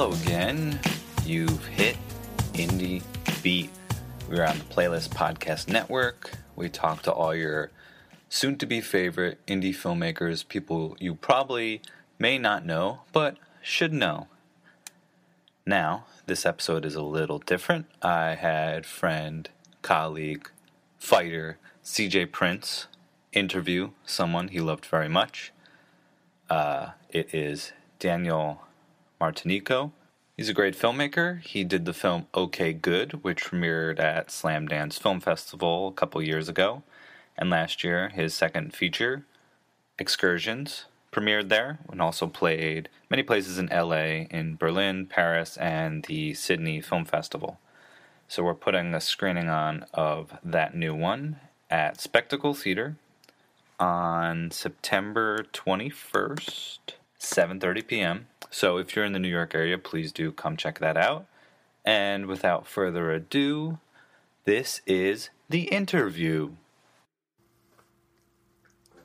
Hello again. You've hit Indie Beat. We're on the Playlist Podcast Network. We talk to all your soon to be favorite indie filmmakers, people you probably may not know, but should know. Now, this episode is a little different. I had friend, colleague, fighter CJ Prince interview someone he loved very much. Uh, it is Daniel Martinico. He's a great filmmaker. He did the film OK Good, which premiered at Slamdance Film Festival a couple years ago. And last year, his second feature, Excursions, premiered there and also played many places in LA, in Berlin, Paris, and the Sydney Film Festival. So we're putting a screening on of that new one at Spectacle Theater on September 21st, 7:30 p.m. So if you're in the New York area, please do come check that out. And without further ado, this is the interview.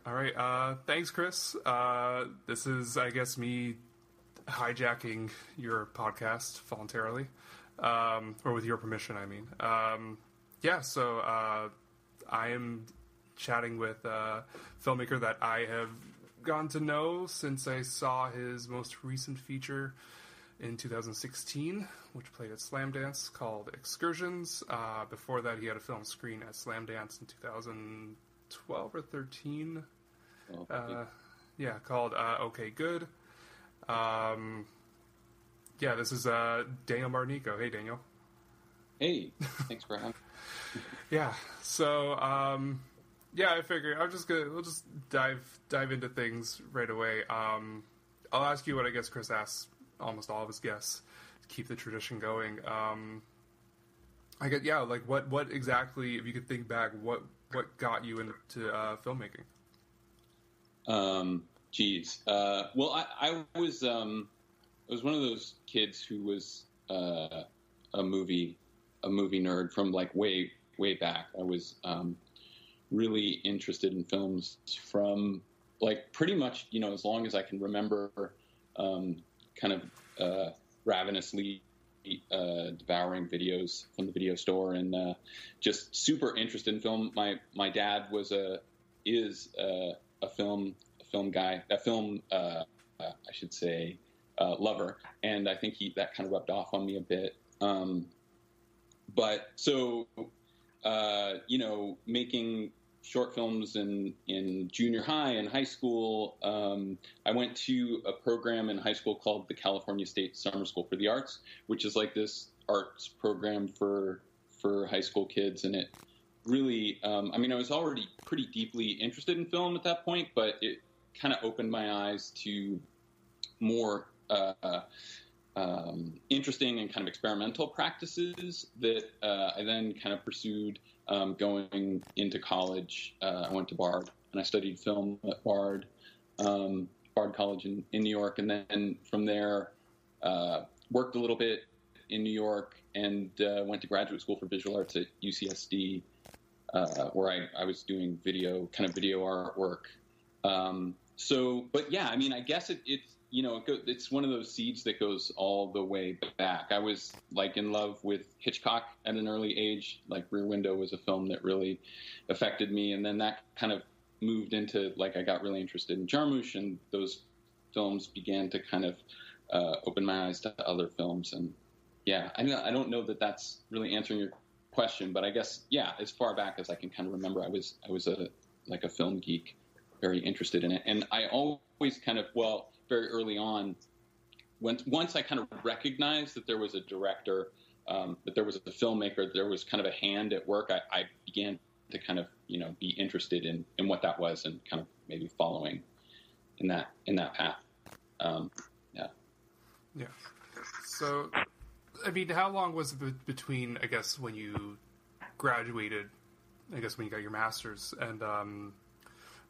All right. Uh, thanks, Chris. Uh, this is, I guess, me hijacking your podcast voluntarily, um, or with your permission, I mean. Um, yeah, so uh, I am chatting with a filmmaker that I have gotten to know since I saw his most recent feature in 2016, which played at Slamdance called Excursions. Uh, before that, he had a film screen at Slamdance in 2012 or 13. Oh, Uh, yeah, called uh, Okay Good. Um, yeah, this is uh, Daniel Martinico. Hey, Daniel. Hey, thanks for having. Yeah. So, um, yeah, I figure I'm just gonna we'll just dive dive into things right away. Um, I'll ask you what I guess Chris asks almost all of his guests to keep the tradition going. Um, I get yeah, like what what exactly if you could think back, what what got you into uh, filmmaking? Um, geez. Uh, well, I, I was um, I was one of those kids who was uh, a movie a movie nerd from like way way back. I was um, really interested in films from like pretty much you know as long as I can remember, um, kind of uh, ravenously uh, devouring videos from the video store and uh, just super interested in film. My my dad was a is a, a film a film guy, a film uh, uh, I should say uh, lover, and I think he that kind of rubbed off on me a bit. Um, but so you know, making short films in in junior high and high school. Um, I went to a program in high school called the California State Summer School for the Arts, which is like this arts program for for high school kids, and it really. Um, I mean, I was already pretty deeply interested in film at that point, but it kind of opened my eyes to more. Uh, um, interesting and kind of experimental practices that uh, I then kind of pursued um, going into college. Uh, I went to Bard and I studied film at Bard, um, Bard College in, in New York, and then from there uh, worked a little bit in New York and uh, went to graduate school for visual arts at UCSD, uh, where I, I was doing video, kind of video artwork. Um, so, but yeah, I mean, I guess it, it's you know, it's one of those seeds that goes all the way back. I was like in love with Hitchcock at an early age. Like Rear Window was a film that really affected me, and then that kind of moved into like I got really interested in Jarmusch, and those films began to kind of uh, open my eyes to other films. And yeah, I, I don't know that that's really answering your question, but I guess yeah, as far back as I can kind of remember, I was I was a like a film geek, very interested in it, and I always kind of well very early on, once once I kind of recognized that there was a director, um, that there was a filmmaker, there was kind of a hand at work, I, I began to kind of you know be interested in in what that was and kind of maybe following in that in that path. Um, yeah. Yeah. So, I mean, how long was it be- between, I guess, when you graduated, I guess, when you got your master's, and um,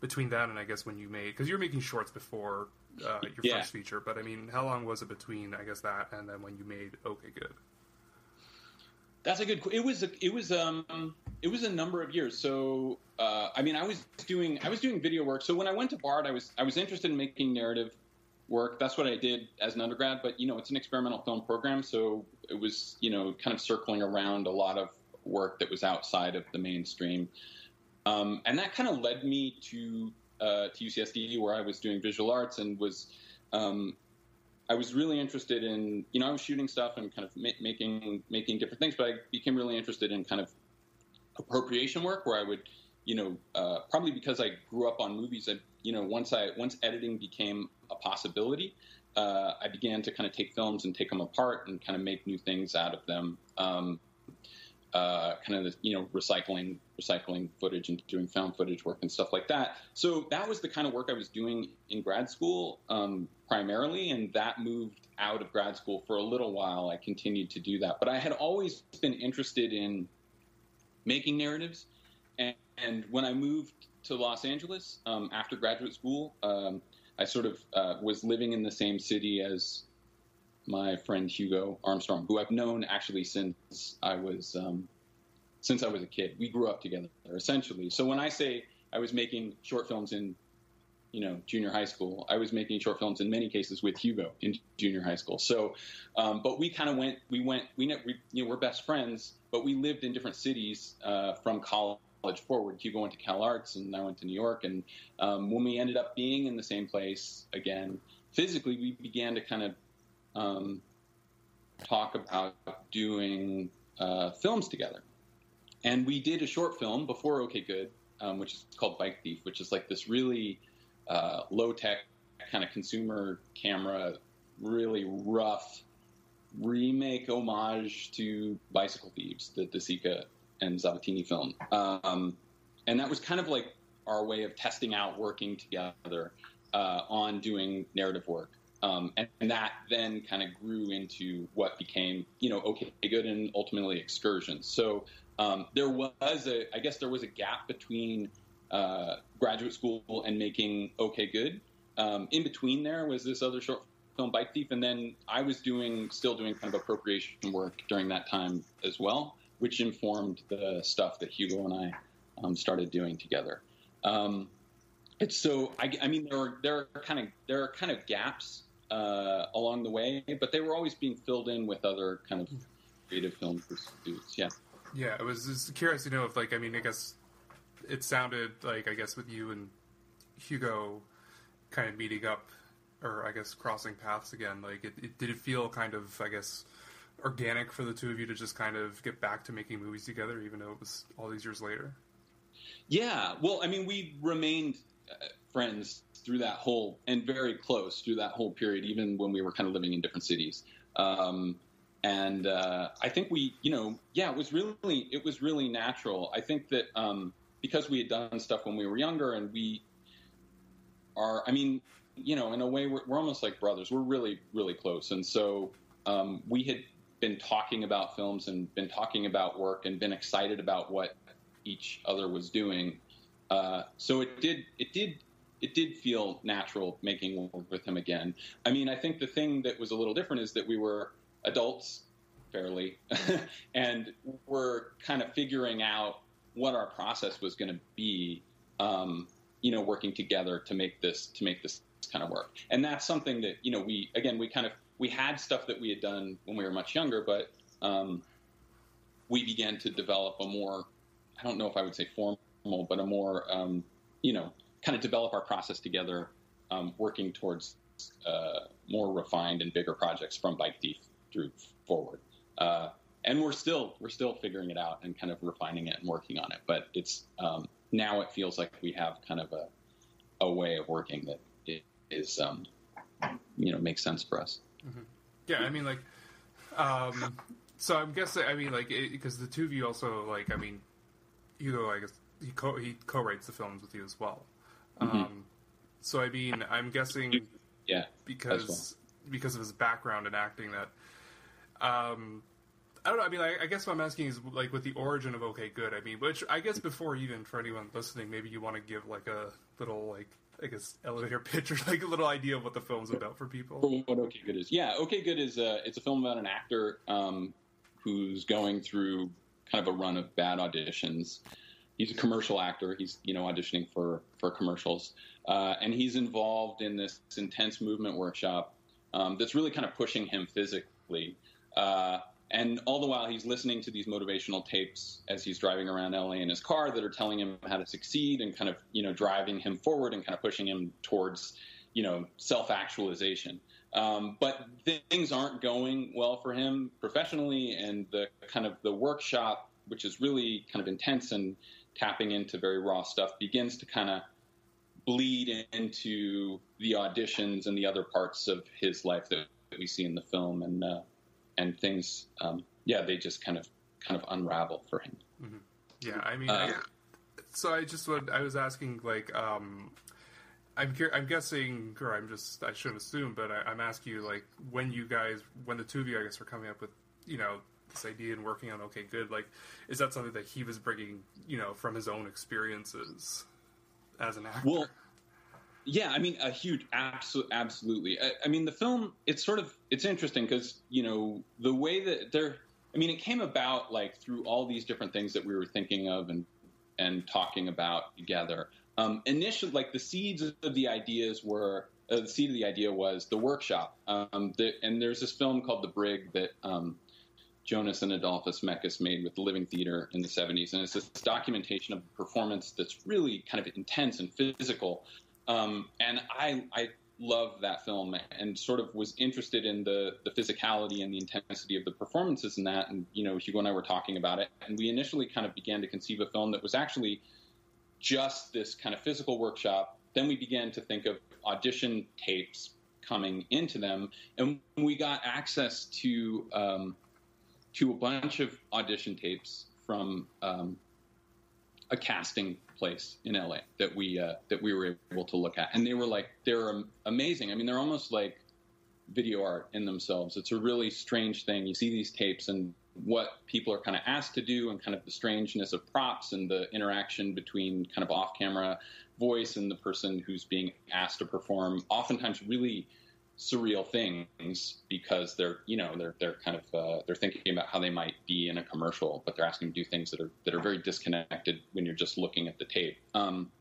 between that and I guess when you made, because you were making shorts before uh, your Yeah. first feature, but I mean, how long was it between, I guess, that and then when you made Okay Good? That's a good. It was. A, it was. Um. It was a number of years. So. Uh, I mean, I was doing. I was doing video work. So when I went to Bard, I was. I was interested in making narrative work. That's what I did as an undergrad. But you know, it's an experimental film program, so it was. You know, kind of circling around a lot of work that was outside of the mainstream. Um, and that kind of led me to uh, to UCSD, where I was doing visual arts and was. Um, I was really interested in, you know, I was shooting stuff and kind of ma- making making different things, but I became really interested in kind of appropriation work, where I would, you know, uh, probably because I grew up on movies, I, you know, once I once editing became a possibility, uh, I began to kind of take films and take them apart and kind of make new things out of them. Um, uh, kind of you know recycling recycling footage and doing found footage work and stuff like that. So that was the kind of work I was doing in grad school um, primarily, and that moved out of grad school for a little while. I continued to do that, but I had always been interested in making narratives, and, and when I moved to Los Angeles um, after graduate school, um, I sort of uh, was living in the same city as my friend Hugo Armstrong, who I've known actually since I was um, since I was a kid. We grew up together essentially. So when I say I was making short films in you know junior high school, I was making short films in many cases with Hugo in junior high school. So, um, but we kind of went we went we, we you know we're best friends, but we lived in different cities uh, from college forward. Hugo went to CalArts and I went to New York, and um, when we ended up being in the same place again physically, we began to kind of um, talk about doing uh, films together. And we did a short film before OK Good, um, which is called Bike Thief, which is like this really uh, low tech kind of consumer camera, really rough remake homage to Bicycle Thieves, the De Sica and Zavattini film. Um, and that was kind of like our way of testing out working together uh, on doing narrative work. Um, and, and that then kind of grew into what became, you know, okay, good, and ultimately excursions. So um, there was a, I guess there was a gap between uh, graduate school and making okay, good. Um, in between there was this other short film, Bike Thief, and then I was doing, still doing kind of appropriation work during that time as well, which informed the stuff that Hugo and I um, started doing together. Um, it's so I, I mean there are there are kind of there are kind of gaps uh, along the way, but they were always being filled in with other kind of creative film pursuits. Yeah. Yeah, I was just curious to know if, like, I mean, I guess it sounded like, I guess, with you and Hugo kind of meeting up, or I guess crossing paths again. Like, it, it did it feel kind of, I guess, organic for the two of you to just kind of get back to making movies together, even though it was all these years later? Yeah. Well, I mean, we remained uh, friends through that whole and very close through that whole period, even when we were kind of living in different cities. Um, and uh, I think we, you know, yeah, it was really, it was really natural. I think that um, because we had done stuff when we were younger, and we are, I mean, you know, in a way, we're, we're almost like brothers. We're really, really close, and so um, we had been talking about films and been talking about work and been excited about what each other was doing. Uh, so it did, it did, it did feel natural making work with him again. I mean, I think the thing that was a little different is that we were adults, fairly, and we're kind of figuring out what our process was going to be. Um, you know, working together to make this to make this kind of work, and that's something that you know we again we kind of we had stuff that we had done when we were much younger, but um, we began to develop a more I don't know if I would say formal, but a more um, you know kind of develop our process together, um, working towards uh, more refined and bigger projects from Bike Thief through forward. Uh, and we're still we're still figuring it out and kind of refining it and working on it. But it's um, now it feels like we have kind of a a way of working that it is um, you know makes sense for us. Yeah, I mean, like, um, so I'm guessing, I mean, like, because the two of you also, like, I mean, Hugo, I guess, he co he co-writes the films with you as well. Mm-hmm. Um, so I mean, I'm guessing, yeah, because well. because of his background in acting, that um, I don't know. I mean, I, I, guess what I'm asking is like with the origin of OK Good. I mean, which I guess before even for anyone listening, maybe you want to give like a little like I guess elevator pitch or like a little idea of what the film's about for people. What OK Good is, yeah, OK Good is a, it's a film about an actor um, who's going through kind of a run of bad auditions. He's a commercial actor. He's you know auditioning for for commercials, uh, and he's involved in this intense movement workshop um, that's really kind of pushing him physically. Uh, and all the while, he's listening to these motivational tapes as he's driving around LA in his car that are telling him how to succeed and kind of, you know, driving him forward and kind of pushing him towards, you know, self actualization. Um, but th- things aren't going well for him professionally, and the kind of the workshop, which is really kind of intense and tapping into very raw stuff, begins to kind of bleed into the auditions and the other parts of his life that, we see in the film. And uh, and things, um, yeah, they just kind of kind of unravel for him. Mm-hmm. Yeah, I mean, uh, I, so I just would, I was asking, like, um, I'm I'm guessing, or I'm just I shouldn't assume, but I, am asking you, like, when you guys, when the two of you, I guess, were coming up with, you know, this idea and working on OK Good, like, is that something that he was bringing, you know, from his own experiences as an actor? Well, yeah, I mean, a huge, absolutely, absolutely. I, I, mean, the film, it's sort of, it's interesting because you know the way that they're. I mean, it came about like through all these different things that we were thinking of and and talking about together. Um, initially, like the seeds of the ideas were uh, the seed of the idea was the workshop. Um, the, and there's this film called The Brig that um, Jonas and Adolfas Mekas made with the Living Theater in the 70s, and it's this documentation of a performance that's really kind of intense and physical, um, and I, I love that film and sort of was interested in the, the physicality and the intensity of the performances in that. And, you know, Hugo and I were talking about it. And we initially kind of began to conceive a film that was actually just this kind of physical workshop. Then we began to think of audition tapes coming into them. And we got access to, um, to a bunch of audition tapes from um, a casting place in LA that we uh, that we were able to look at, and they were like they're amazing. I mean, they're almost like video art in themselves. It's a really strange thing. You see these tapes and what people are kind of asked to do, and kind of the strangeness of props and the interaction between kind of off-camera voice and the person who's being asked to perform. Oftentimes, really surreal things because they're you know they're they're kind of uh, they're thinking about how they might be in a commercial, but they're asking to do things that are that are very disconnected when you're just looking at the tape. Um,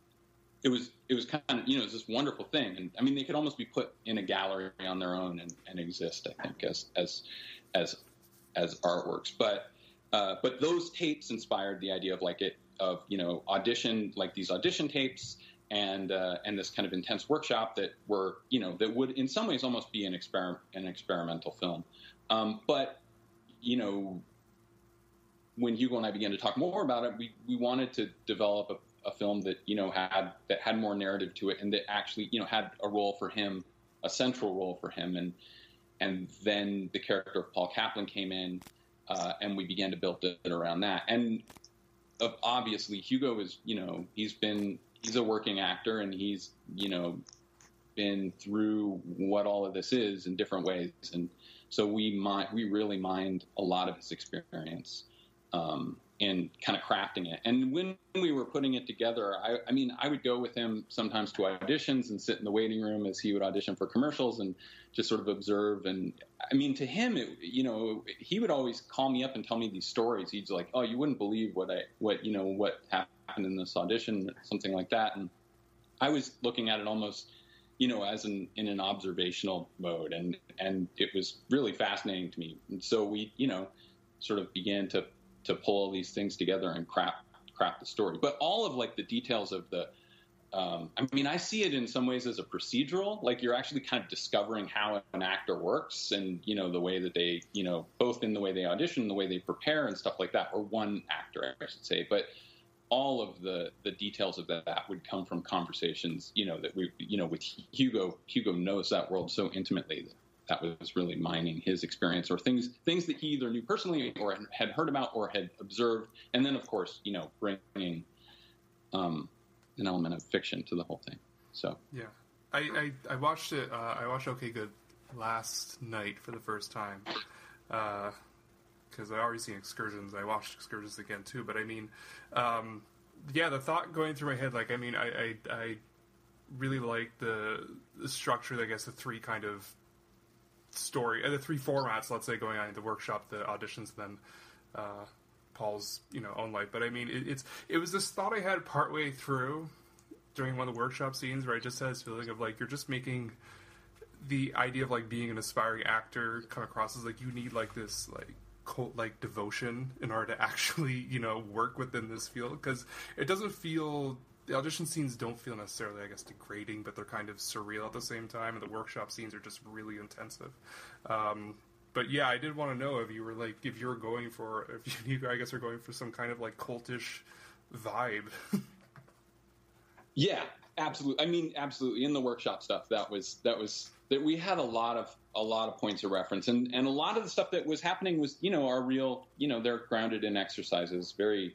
it was it was kind of you know it's this wonderful thing, and I mean they could almost be put in a gallery on their own and, and exist. I think as as as as artworks, but uh, but those tapes inspired the idea of like it of you know audition like these audition tapes and uh, and this kind of intense workshop that were you know that would in some ways almost be an experiment an experimental film, um, but you know when Hugo and I began to talk more about it, we, we wanted to develop a, a film that you know had that had more narrative to it and that actually you know had a role for him, a central role for him, and and then the character of Paul Kaplan came in, uh, and we began to build it around that. And uh, obviously, Hugo is you know he's been he's a working actor and he's you know been through what all of this is in different ways. And so we mined we really mined a lot of his experience um, in kind of crafting it. And when we were putting it together I, I, mean i would go with him sometimes to auditions and sit in the waiting room as he would audition for commercials and just sort of observe. And i mean to him it, you know he would always call me up and tell me these stories. He's like oh you wouldn't believe what i what you know what happened happened in this audition, something like that. And I was looking at it almost, you know, as an in an observational mode, and and it was really fascinating to me. And so we, you know, sort of began to to pull all these things together and craft craft the story. But all of like the details of the um, I mean, I see it in some ways as a procedural. Like you're actually kind of discovering how an actor works, and you know the way that they, you know, both in the way they audition, the way they prepare, and stuff like that. Or one actor, I should say. But all of the the details of that would come from conversations, you know, that we, you know, with Hugo. Hugo knows that world so intimately that that was really mining his experience or things things that he either knew personally or had heard about or had observed, and then of course, you know, bringing um, an element of fiction to the whole thing. So yeah, I I, I watched it. Uh, I watched OK Good last night for the first time because I already seen Excursions. I watched Excursions again too. But I mean, um, yeah, the thought going through my head, like I mean, I I, I really like the, the structure. I guess the three kind of story, uh, the three formats. Let's say going on in the workshop, the auditions, then. Uh, Paul's you know own life. But I mean, it, it's it was this thought I had partway through during one of the workshop scenes where I just had this feeling of like you're just making the idea of like being an aspiring actor come across as like you need like this like cult like devotion in order to actually you know work within this field because it doesn't feel the audition scenes don't feel necessarily i guess degrading but they're kind of surreal at the same time and the workshop scenes are just really intensive um, but yeah, I did want to know if you were like if you were going for if you I guess are going for some kind of like cultish vibe. yeah, absolutely. I mean, absolutely. In the workshop stuff, that was that was that we had a lot of a lot of points of reference, and and a lot of the stuff that was happening was you know our real you know they're grounded in exercises, very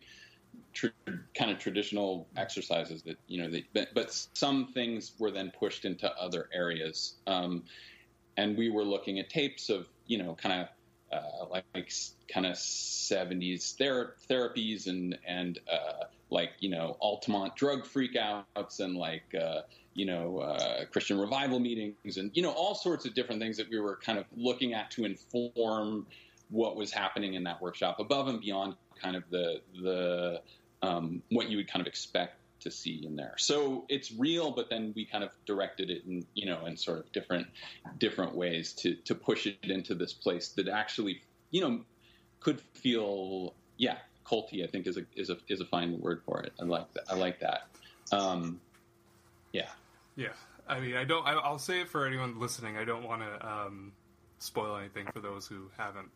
tr- kind of traditional exercises that you know they, but, but some things were then pushed into other areas. Um, and we were looking at tapes of you know kind of uh, like, like kind of 70s ther- therapies and and uh, like you know Altamont drug freakouts and like uh, you know uh, Christian revival meetings and you know all sorts of different things that we were kind of looking at to inform what was happening in that workshop above and beyond kind of the the um, what you would kind of expect to see in there. So it's real, but then we kind of directed it in you know in sort of different different ways to to push it into this place that actually you know could feel yeah culty. I think is a is a is a fine word for it. I like that. I like that. Um, yeah. Yeah. I mean, I don't. I, will say it for anyone listening. I don't want to um, spoil anything for those who haven't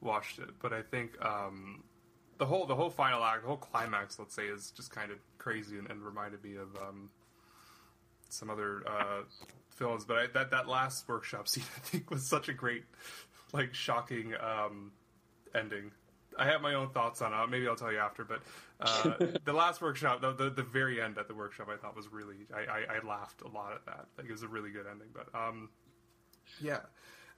watched it, but I think um, the whole the whole final act, the whole climax, let's say, is just kind of crazy and, and reminded me of um, some other uh, films. But I, that that last workshop scene, I think, was such a great, like, shocking um, ending. I have my own thoughts on it. Maybe I'll tell you after. But uh, the last workshop, the, the, the very end at the workshop, I thought was really. I, I, I laughed a lot at that. Like it was a really good ending. But um, yeah.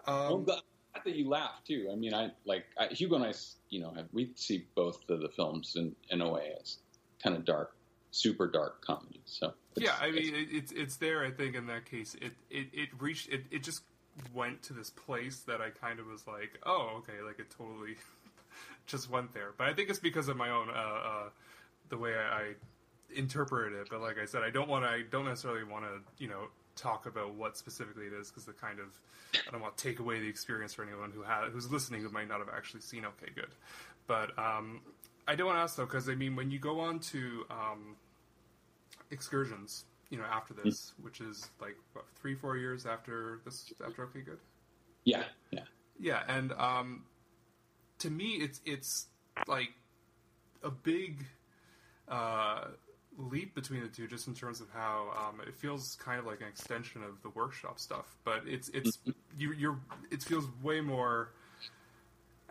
Um, well, that you laugh too. I mean, I like I, Hugo and I, you know, have, we see both of the films in in a way as kind of dark, super dark comedies. So yeah, I mean, it's, it's it's there. I think in that case, it it, it reached it, it just went to this place that I kind of was like, oh, okay, like it totally just went there. But I think it's because of my own uh, uh, the way I, I interpret it. But like I said, I don't want to. I don't necessarily want to, you know, talk about what specifically it is because the kind of I don't want to take away the experience for anyone who has who's listening who might not have actually seen Okay Good, but um, I don't want to ask though because I mean when you go on to um, excursions, you know after this, mm-hmm. which is like what, three four years after this after Okay Good. Yeah, yeah, yeah, and um, to me it's it's like a big. Uh, leap between the two just in terms of how um, it feels kind of like an extension of the workshop stuff but it's it's mm-hmm. you, you're it feels way more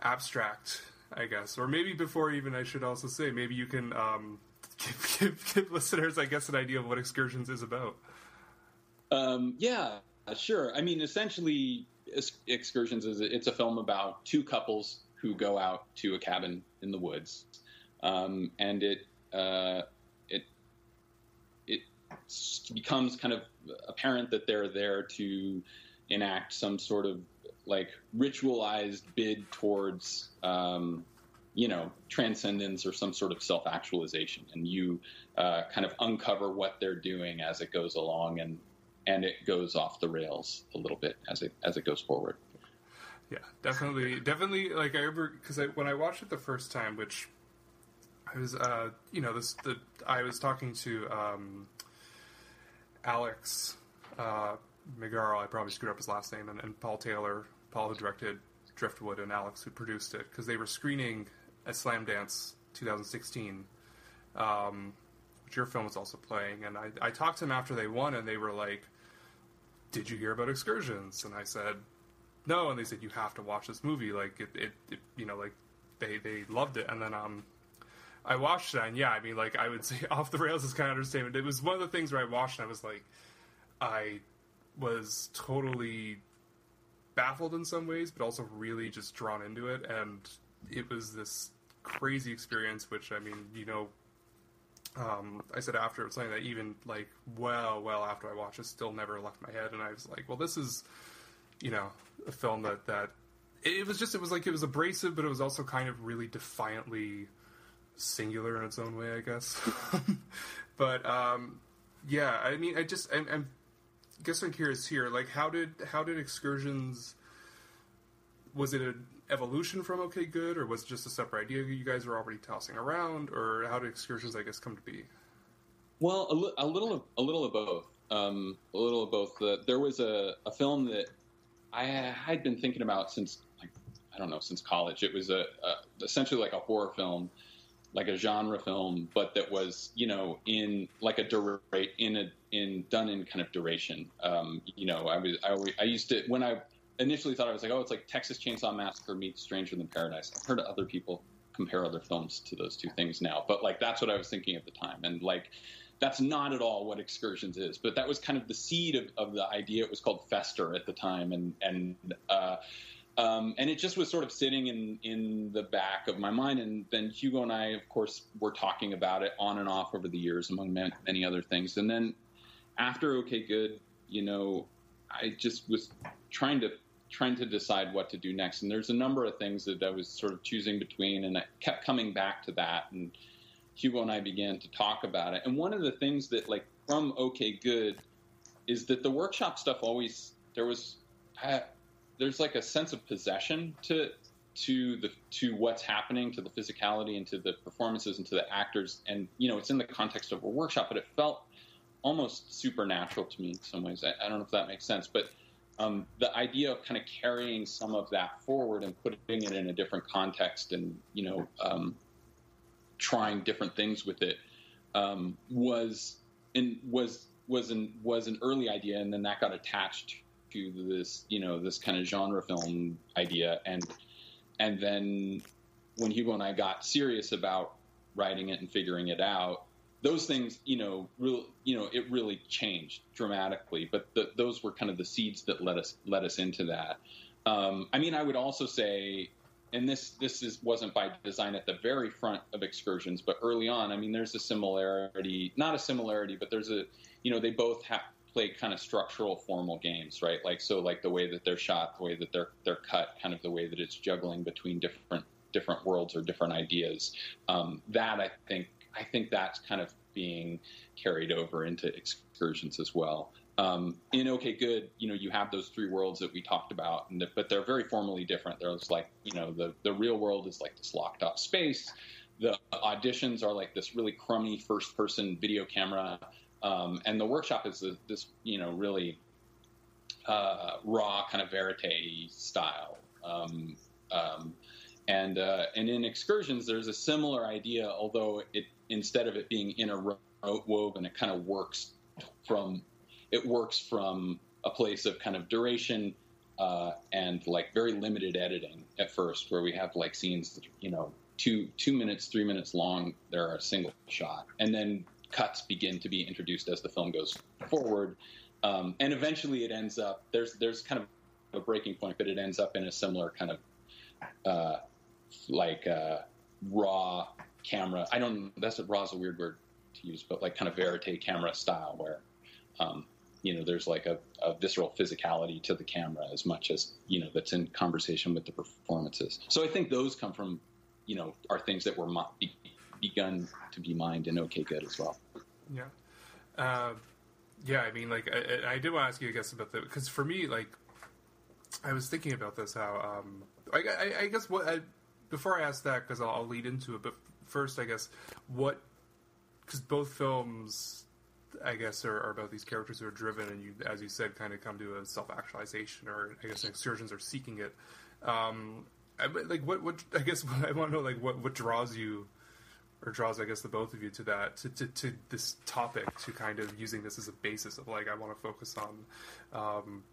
abstract i guess or maybe before even i should also say maybe you can um, give, give, give, listeners i guess an idea of what excursions is about um, yeah sure i mean essentially excursions is it's a film about two couples who go out to a cabin in the woods. Um, and it uh, becomes kind of apparent that they're there to enact some sort of like ritualized bid towards um, you know transcendence or some sort of self-actualization. And you uh, kind of uncover what they're doing as it goes along and and it goes off the rails a little bit as it as it goes forward yeah definitely definitely like i remember because when i watched it the first time which i was uh you know this the i was talking to um Alex uh, Megaro, I probably screwed up his last name, and, and, Paul Taylor, Paul who directed Driftwood, and Alex who produced it, because they were screening at Slamdance 2016, um, which your film was also playing. And I, I talked to them after they won, and they were like, "Did you hear about Excursions?" And I said, "No," and they said, "You have to watch this movie. Like it, it, it you know, like they they loved it." And then um, I watched that, and yeah, I mean, like I would say, off the rails is kind of understatement. It was one of the things where I watched, and I was like, I was totally baffled in some ways, but also really just drawn into it, and it was this crazy experience. Which I mean, you know, um, I said after it was something that even like well, well after I watched it, still never left my head, and I was like, well, this is, you know, a film that that it was just it was like it was abrasive, but it was also kind of really defiantly singular in its own way, I guess. but um, yeah, I mean, I just I'm, I'm guess I'm curious here. Like, how did how did excursions? Was it an evolution from OK Good, or was it just a separate idea you guys were already tossing around, or how did excursions, I guess, come to be? Well, a, li- a little of a little of both. Um, a little of both. The, there was a, a film that I had been thinking about since like I don't know since college. It was a, a essentially like a horror film like a genre film, but that was you know in like a durate in a in done in kind of duration. Um, you know, I was I, always, I used to when I initially thought I was like, oh, it's like Texas Chainsaw Massacre meets Stranger Than Paradise. I've heard other people compare other films to those two things now, but like that's what I was thinking at the time, and like that's not at all what Excursions is. But that was kind of the seed of, of the idea. It was called Fester at the time, and and uh, um, and it just was sort of sitting in in the back of my mind. And then Hugo and I, of course, were talking about it on and off over the years, among many other things. And then after OK Good, you know, I just was trying to trying to decide what to do next. And there's a number of things that I was sort of choosing between, and I kept coming back to that. And Hugo and I began to talk about it. And one of the things that, like, from OK Good, is that the workshop stuff always there was. I, there's like a sense of possession to to the to what's happening to the physicality and to the performances and to the actors and you know it's in the context of a workshop but it felt almost supernatural to me in some ways i, I don't know if that makes sense but um, the idea of kind of carrying some of that forward and putting it in a different context and you know um, trying different things with it um, was in was was an was an early idea and then that got attached to this, you know, this kind of genre film idea, and and then when Hugo and I got serious about writing it and figuring it out, those things, you know, real, you know, it really changed dramatically. But the, those were kind of the seeds that led us led us into that. Um, I mean, I would also say, and this this is wasn't by design at the very front of excursions, but early on, I mean, there's a similarity, not a similarity, but there's a, you know, they both have play kind of structural formal games, right? Like so, like the way that they're shot, the way that they're they're cut, kind of the way that it's juggling between different different worlds or different ideas. Um, that I think I think that's kind of being carried over into excursions as well. Um, in OK Good, you know, you have those three worlds that we talked about, the, but they're very formally different. There's like, you know, the the real world is like this locked up space. The auditions are like this really crummy first person video camera um, and the workshop is a, this, you know, really uh, raw kind of verite style. Um, um, and uh, and in excursions, there's a similar idea, although it instead of it being interwoven, it kind of works from it works from a place of kind of duration uh, and like very limited editing at first, where we have like scenes, that, you know, two two minutes, three minutes long. They're a single shot, and then cuts begin to be introduced as the film goes forward, um, and eventually it ends up there's there's kind of a breaking point, but it ends up in a similar kind of uh, like uh, raw camera. I don't. That's a raw is a weird word to use, but like kind of verite camera style where. Um, you know, there's like a, a, visceral physicality to the camera as much as you know that's in conversation with the performances. So I think those come from, you know, are things that were begun to be mined in OK Good as well. Yeah. Uh, yeah, I mean, like, I, I, did want to ask you, I guess, about that because for me, like, I was thinking about this. How, um, I, I, I guess, what I, before I ask that, because I'll, I'll, lead into it. But first, I guess, what, because both films, I guess, are, are, about these characters who are driven, and you, as you said, kind of come to a self-actualization, or I guess, excursions are seeking it. Um, I, like, what, what, I guess, what I want to know, like, what, what draws you or draws I guess the both of you to that to, to, to, this topic to kind of using this as a basis of like I want to focus on um,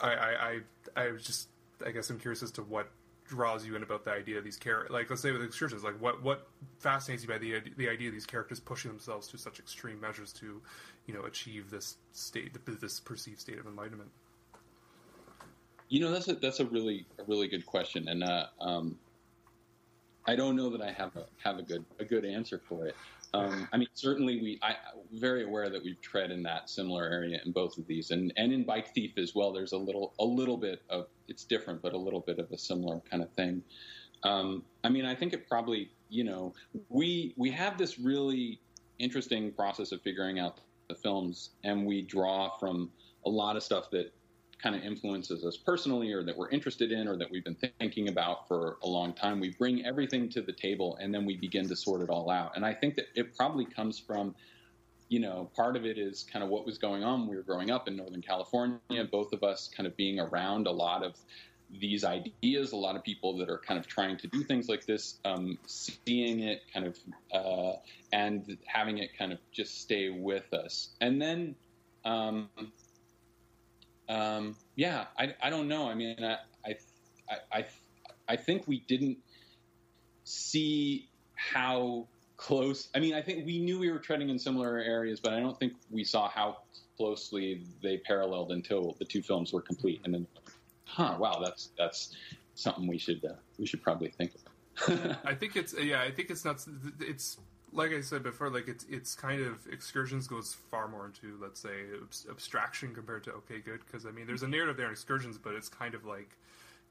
I, I, I I just I guess I'm curious as to what draws you in about the idea of these characters? Like, let's say with excursions, like what what fascinates you by the the idea of these characters pushing themselves to such extreme measures to, you know, achieve this state, this perceived state of enlightenment? You know, that's a that's a really a really good question, and uh, um, I don't know that I have a have a good a good answer for it. Um, I mean, certainly we I very aware that we've tread in that similar area in both of these, and and in Bike Thief as well. There's a little a little bit of it's different, but a little bit of a similar kind of thing. Um, I mean, I think it probably you know we we have this really interesting process of figuring out the films, and we draw from a lot of stuff that kind of influences us personally or that we're interested in or that we've been thinking about for a long time. We bring everything to the table and then we begin to sort it all out. And I think that it probably comes from, you know, part of it is kind of what was going on. We were growing up in Northern California, both of us kind of being around a lot of these ideas, a lot of people that are kind of trying to do things like this, um, seeing it kind of, uh, and having it kind of just stay with us. And then, um, um, yeah, I, I don't know. I mean, I, I, I, I think we didn't see how close. I mean, I think we knew we were treading in similar areas, but I don't think we saw how closely they paralleled until the two films were complete. And then, huh? Wow, that's that's something we should uh, we should probably think of. I think it's yeah. I think it's not. It's like I said before, like it's it's kind of excursions goes far more into let's say abstraction compared to okay good because I mean there's a mm-hmm. narrative there in excursions, but it's kind of like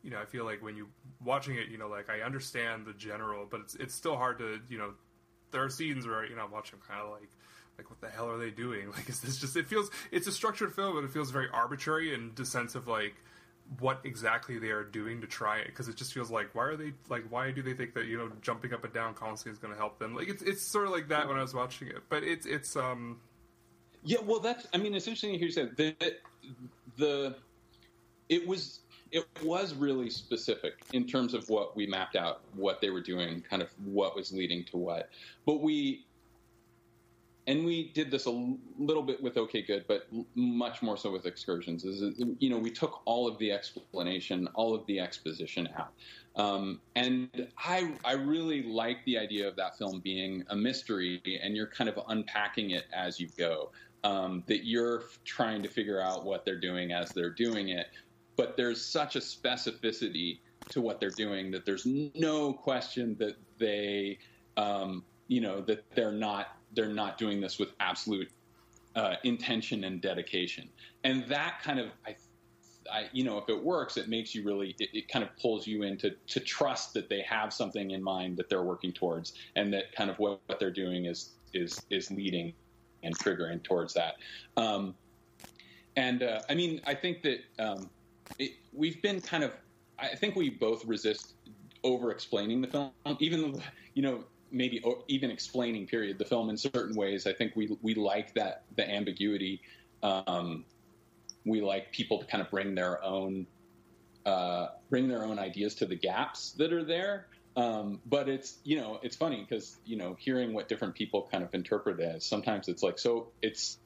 you know I feel like when you watching it, you know like I understand the general, but it's it's still hard to you know there are scenes where you know I'm watching kind of like like what the hell are they doing? Like is this just it feels it's a structured film, but it feels very arbitrary and the sense of like what exactly they are doing to try it because it just feels like why are they like why do they think that you know jumping up and down constantly is going to help them? Like it's it's sort of like that when I was watching it but it's it's um yeah well that's I mean it's interesting to hear you say the the it was it was really specific in terms of what we mapped out what they were doing kind of what was leading to what. But we and we did this a little bit with OK Good, but much more so with excursions. Is you know we took all of the explanation, all of the exposition out, um, and I I really like the idea of that film being a mystery, and you're kind of unpacking it as you go. Um, that you're trying to figure out what they're doing as they're doing it, but there's such a specificity to what they're doing that there's no question that they, um, you know, that they're not they're not doing this with absolute uh, intention and dedication. And that kind of, I, I, you know, if it works, it makes you really, it, it, kind of pulls you into to trust that they have something in mind that they're working towards, and that kind of what, what they're doing is is is leading and triggering towards that. Um, and uh, I mean, I think that um, it, we've been kind of, I think we both resist over explaining the film, even though, you know, maybe even explaining period the film in certain ways. I think we we like that the ambiguity. Um, we like people to kind of bring their own uh, bring their own ideas to the gaps that are there. Um, but it's you know it's funny because you know hearing what different people kind of interpret as sometimes it's like so it's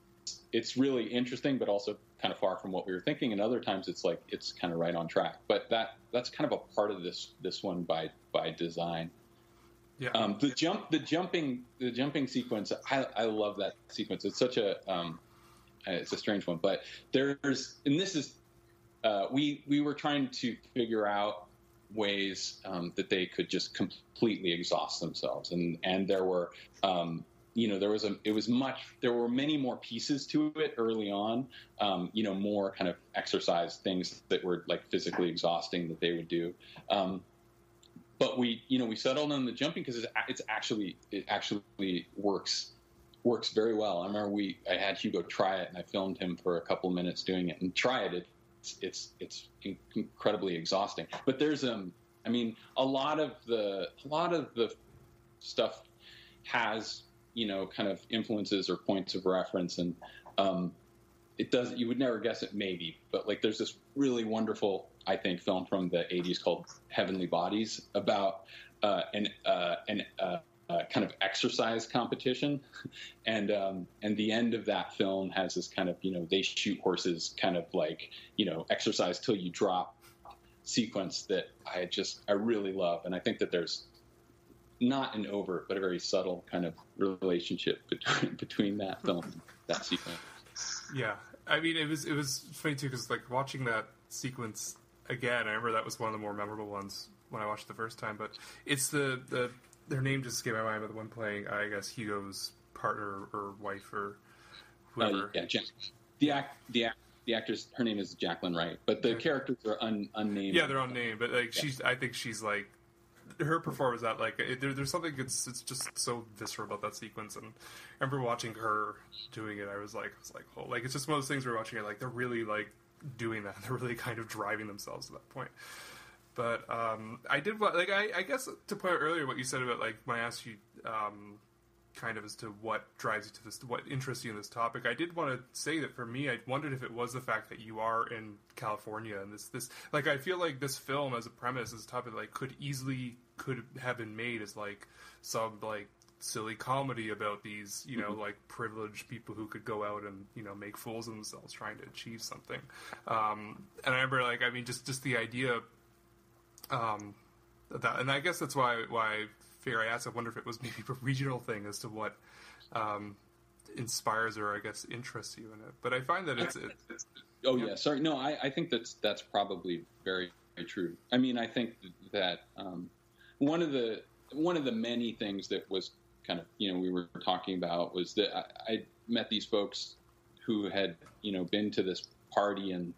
it's really interesting but also kind of far from what we were thinking and other times it's like it's kind of right on track but that that's kind of a part of this this one by by design yeah. Um, the jump, the jumping, the jumping sequence. I, I love that sequence. It's such a, um, it's a strange one, but there's, and this is, uh, we we were trying to figure out ways um, that they could just completely exhaust themselves, and and there were, um, you know, there was a, it was much, there were many more pieces to it early on, um, you know, more kind of exercise things that were like physically exhausting that they would do. But we you know we settled on the jumping because it's, it's actually it actually works works very well. I remember we I had Hugo try it and I filmed him for a couple of minutes doing it and try it. It's it's it's incredibly exhausting. But there's um I mean a lot of the a lot of the stuff has you know kind of influences or points of reference and um, it does you would never guess it maybe but like there's this really wonderful I think, film from the 80s called Heavenly Bodies about uh, an, uh, an uh, uh, kind of exercise competition. And, um, and the end of that film has this kind of, you know, they shoot horses kind of like, you know, exercise till you drop sequence that I just I really love, and I think that there's not an overt but a very subtle kind of relationship between between that film and that sequence. Yeah, I mean it was it was funny too because like watching that sequence again, I remember that was one of the more memorable ones when I watched it the first time. But it's the the their name just escaped my mind, but the one playing I guess Hugo's partner or wife or whoever. Uh, yeah, Jack, the act the act the actress her name is Jacqueline Wright, but the characters are un, unnamed. Yeah, they're unnamed, but like she's, I think she's like her performance that like it, there, there's something it's it's just so visceral about that sequence. And I remember watching her doing it, I was like, I was like, oh, like it's just one of those things we're watching it like they're really like doing that. They're really kind of driving themselves to that point. But um, I did wa- like I, I guess to point out earlier what you said about like when I asked you um, kind of as to what drives you to this, what interests you in this topic. I did want to say that for me, I wondered if it was the fact that you are in California and this, this, like, I feel like this film as a premise, as a topic, like, could easily could have been made as like some like silly comedy about these, you know, like privileged people who could go out and you know make fools of themselves trying to achieve something. Um, and I remember, like, I mean, just just the idea um, that, and I guess that's why why I figure I asked. I wonder if it was maybe a regional thing as to what um, inspires or I guess interests you in it. But I find that it's, it's Oh yeah, sorry. No, I, I think that's that's probably very, very true. I mean, I think that um, one of the one of the many things that was kind of you know we were talking about was that I, I met these folks who had you know been to this party in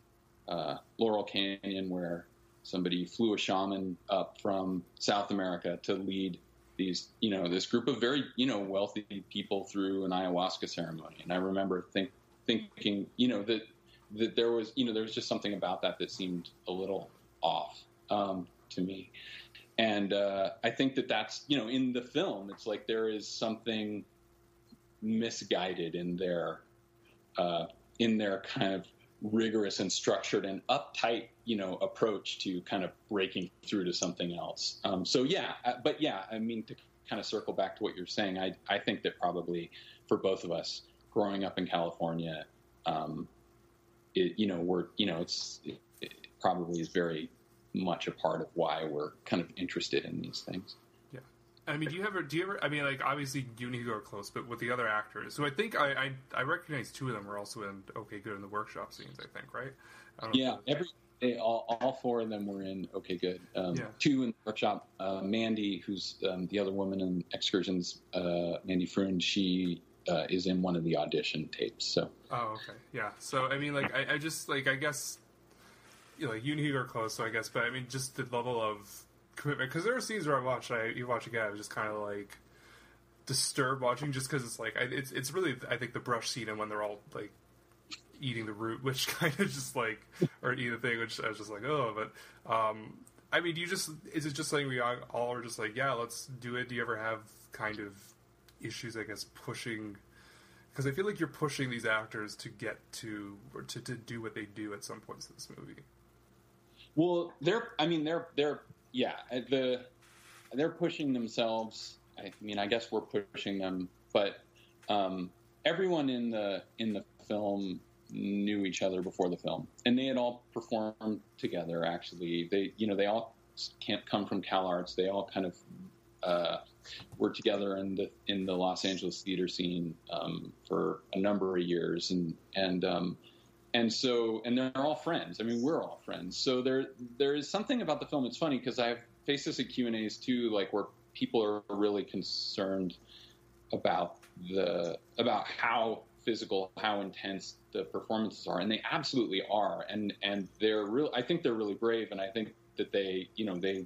uh, Laurel Canyon where somebody flew a shaman up from South America to lead these you know this group of very you know wealthy people through an ayahuasca ceremony, and I remember think, thinking you know that that there was you know there was just something about that that seemed a little off um, to me and uh, i think that that's you know in the film it's like there is something misguided in their uh, in their kind of rigorous and structured and uptight you know approach to kind of breaking through to something else. Um, so yeah uh, but yeah i mean to kind of circle back to what you're saying i, I think that probably for both of us growing up in california um, it, you know, we're, you know, it's it, probably is very much a part of why we're kind of interested in these things. yeah. I mean, do you ever do you ever? I mean, like obviously you and Hugo are close, but with the other actors, so I think I I, I recognize two of them were also in Okay Good in the workshop scenes. I think right. I Yeah, every they all, all four of them were in Okay Good. Um, Yeah. Two in the workshop. Uh, Mandy, who's um, the other woman in Excursions, uh, Mandy Froon, she uh, is in one of the audition tapes. So Oh, okay, yeah. So I mean, like, I, I just like, I guess, you know, like, you and Hugo are close, so I guess, but I mean, just the level of commitment because there are scenes where I watched, I you watch again, I was just kind of like disturbed watching, just because it's like, I, it's it's really, I think the brush scene and when they're all like eating the root, which kind of just like, or eating the thing, which I was just like, oh, but um, I mean, do you just is it just like we all all are just like, yeah, let's do it? Do you ever have kind of issues, I guess, pushing? Because I feel like you're pushing these actors to get to or to, to do what they do at some points in this movie. Well, they're. I mean, they're. They're. Yeah. uh, The. They're pushing themselves. I mean, I guess we're pushing them, but um, everyone in the in the film knew each other before the film, and they had all performed together. Actually, they. You know, they all can't come from CalArts. They all kind of. Uh, were together in the in the Los Angeles theater scene um, for a number of years, and and um, and so and they're all friends. I mean, we're all friends. So there there is something about the film. It's funny because I've faced this at Q and A's too, like where people are really concerned about the about how physical, how intense the performances are, and they absolutely are. And and they're real. I think they're really brave, and I think that they you know they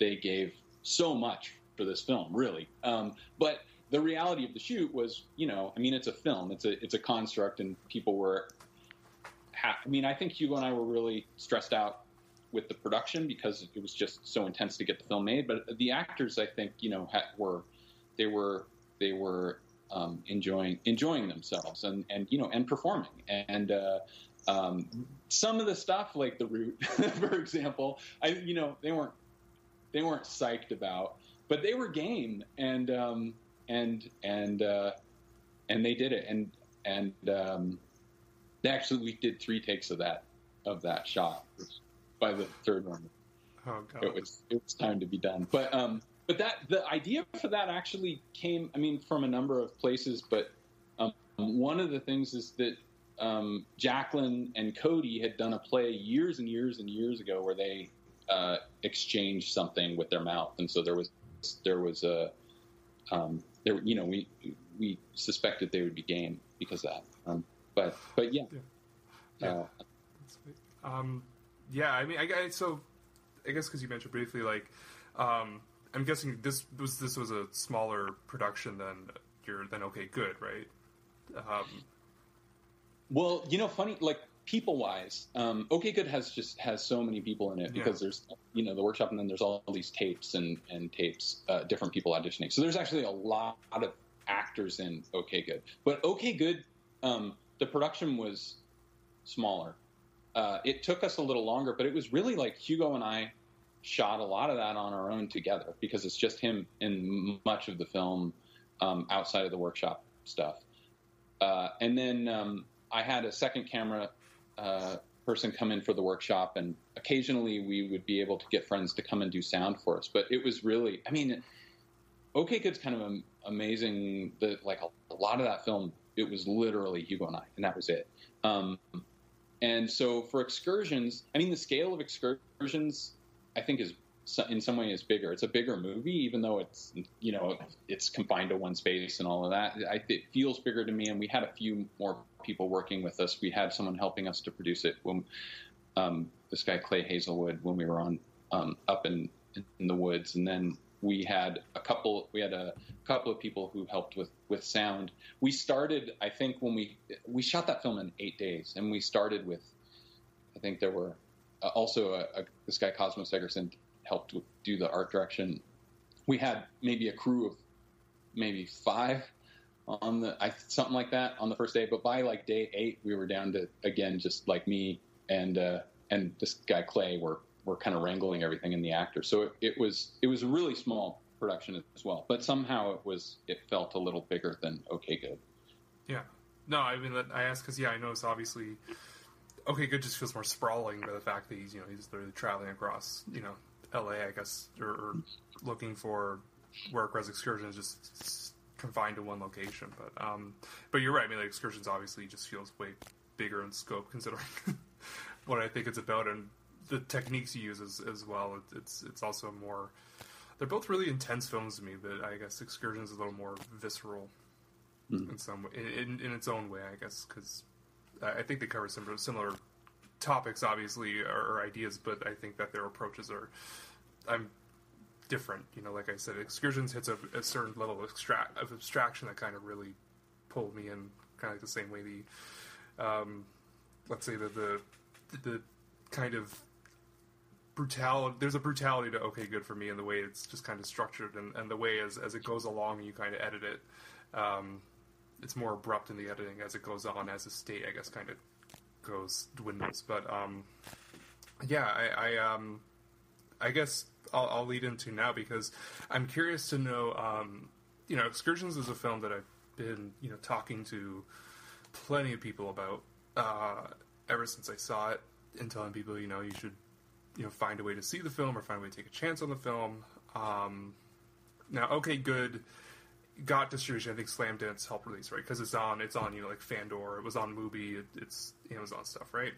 they gave so much for this film, really. Um, but the reality of the shoot was, you know, I mean, it's a film, it's a it's a construct, and people were. Ha- I mean, I think Hugo and I were really stressed out with the production because it was just so intense to get the film made. But the actors, I think, you know, were they were they were um, enjoying enjoying themselves and and you know and performing and. Uh, um, some of the stuff, like the root, for example, I you know they weren't they weren't psyched about, but they were game and um, and and uh, and they did it and and um, actually we did three takes of that of that shot. By the third one, Oh god. it was it was time to be done. But um, but that the idea for that actually came, I mean, from a number of places. But um, one of the things is that um, Jacqueline and Cody had done a play years and years and years ago where they uh, exchanged something with their mouth, and so there was there was a um, there you know we we suspected they would be game because of that. Um, but but yeah. Yeah. Uh, Um, yeah, I mean, I, I so I guess because you mentioned briefly, like, um, I'm guessing this was this was a smaller production than your than Okay Good, right? Um, Well, you know, funny, like people wise, um, OK Good has just has so many people in it Yeah. because there's, you know, the workshop and then there's all these tapes and, and tapes, uh, different people auditioning. So there's actually a lot of actors in OK Good. But OK Good, um, the production was smaller. Uh, it took us a little longer, but it was really like Hugo and I shot a lot of that on our own together because it's just him in much of the film um, outside of the workshop stuff. Uh, and then um, I had a second camera uh, person come in for the workshop, and occasionally we would be able to get friends to come and do sound for us. But it was really, I mean, OK Good's kind of am- amazing. That like a, a lot of that film, it was literally Hugo and I, and that was it. Um, and so for excursions, I mean, the scale of excursions, I think is in some way is bigger. It's a bigger movie, even though it's you know it's confined to one space and all of that. I, it feels bigger to me, and we had a few more people working with us. We had someone helping us to produce it when um, this guy Clay Hazelwood when we were on um, up in in the woods, and then we had a couple. We had a couple of people who helped with with sound. We started, I think, when we we shot that film in eight days, and we started with. I think there were uh, also a, a, this guy Cosmos Egerson helped do the art direction. We had maybe a crew of maybe five on the I, something like that on the first day, but by like day eight, we were down to again just like me and uh, and this guy Clay were were kind of wrangling everything in the actor. So it, it was it was a really small production as well, but somehow it was it felt a little bigger than OK Good. yeah. No, I mean, I asked because yeah, I noticed obviously. Okay, good. Just feels more sprawling by the fact that he's you know he's literally traveling across you know L.A. I guess or, or looking for work. Whereas excursions just confined to one location. But um, but you're right. I mean, like excursions obviously just feels way bigger in scope considering what I think it's about and the techniques he uses as well. It, it's it's also more. They're both really intense films to me, but I guess excursions is a little more visceral in some way, in, in its own way, I guess, because I think they cover similar similar topics, obviously, or, or ideas, but I think that their approaches are, I'm different. You know, like I said, excursions hits a, a certain level of, extract, of abstraction that kind of really pulled me in, kind of like the same way the, um, let's say the the the kind of brutality there's a brutality to okay good for me in the way it's just kind of structured and, and the way as, as it goes along you kind of edit it um, it's more abrupt in the editing as it goes on as the state i guess kind of goes dwindles. But um, yeah i i um i guess I'll, I'll lead into now because i'm curious to know um you know excursions is a film that i've been you know talking to plenty of people about uh, ever since I saw it, and telling people, you know, you should, you know, find a way to see the film or find a way to take a chance on the film. Um, now, okay, good. Got distribution. I think Slamdance helped release, right? Because it's on, it's on, you know, like Fandor. It was on Mubi. It, it's Amazon stuff, right?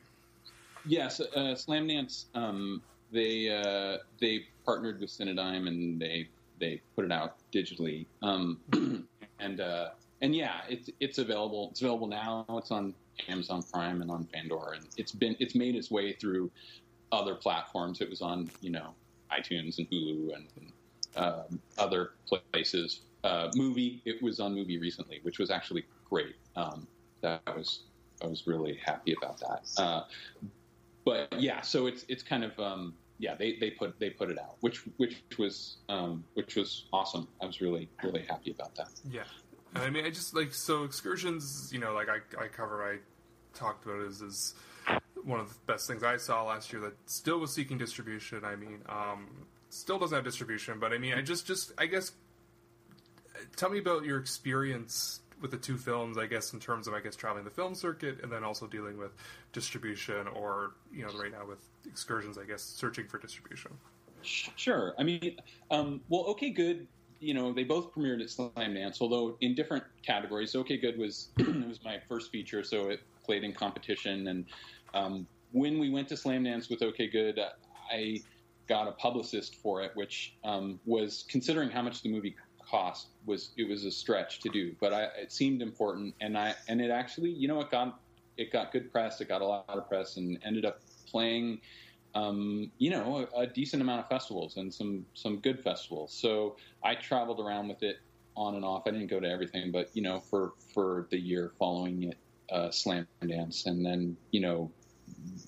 Yes, uh, Slamdance. Um, they uh, they partnered with Cinedigm and they they put it out digitally. Um, and uh, and yeah, it's it's available. It's available now. It's on Amazon Prime and on Fandor, and it's been it's made its way through other platforms. It was on you know iTunes and Hulu and, and um, other places. Uh, Mubi. It was on Mubi recently, which was actually great. Um, that was I was really happy about that. Uh, but yeah, so it's it's kind of um, yeah they, they put they put it out, which which was um, which was awesome. I was really really happy about that. Yeah. I mean, I just like so excursions. You know, like I I cover, I talked about is is one of the best things I saw last year that still was seeking distribution. I mean, um, still doesn't have distribution, but I mean, I just just I guess tell me about your experience with the two films. I guess in terms of I guess traveling the film circuit and then also dealing with distribution, or you know, right now with excursions. I guess searching for distribution. Sure. I mean, um, well, OK Good, you know, they both premiered at Slamdance, although in different categories. So OK Good was it was my first feature, so it played in competition. And um, when we went to Slamdance with OK Good, I got a publicist for it, which um, was considering how much the movie cost was it was a stretch to do, but I, it seemed important, and I and it actually, you know, it got it got good press, it got a lot of press, and ended up playing um, you know, a, a, decent amount of festivals and some some good festivals. So I traveled around with it on and off. I didn't go to everything, but you know, for for the year following it, uh, Slam Dance, and then you know,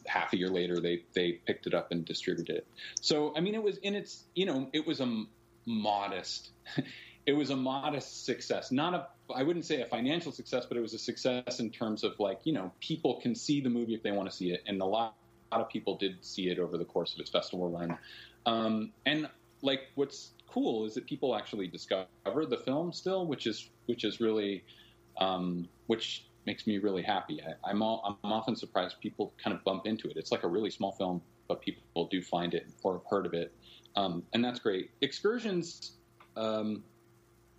half a year later they they picked it up and distributed it. So I mean, it was in its you know, it was a modest. it was a modest success, not a I wouldn't say a financial success, but it was a success in terms of like you know people can see the movie if they want to see it, and a lot a lot of people did see it over the course of its festival run. Um, and like, what's cool is that people actually discover the film still, which is which is really, um, which makes me really happy. I, am I'm, I'm often surprised people kind of bump into it. It's like a really small film, but people do find it or have heard of it, um, and that's great. Excursions um,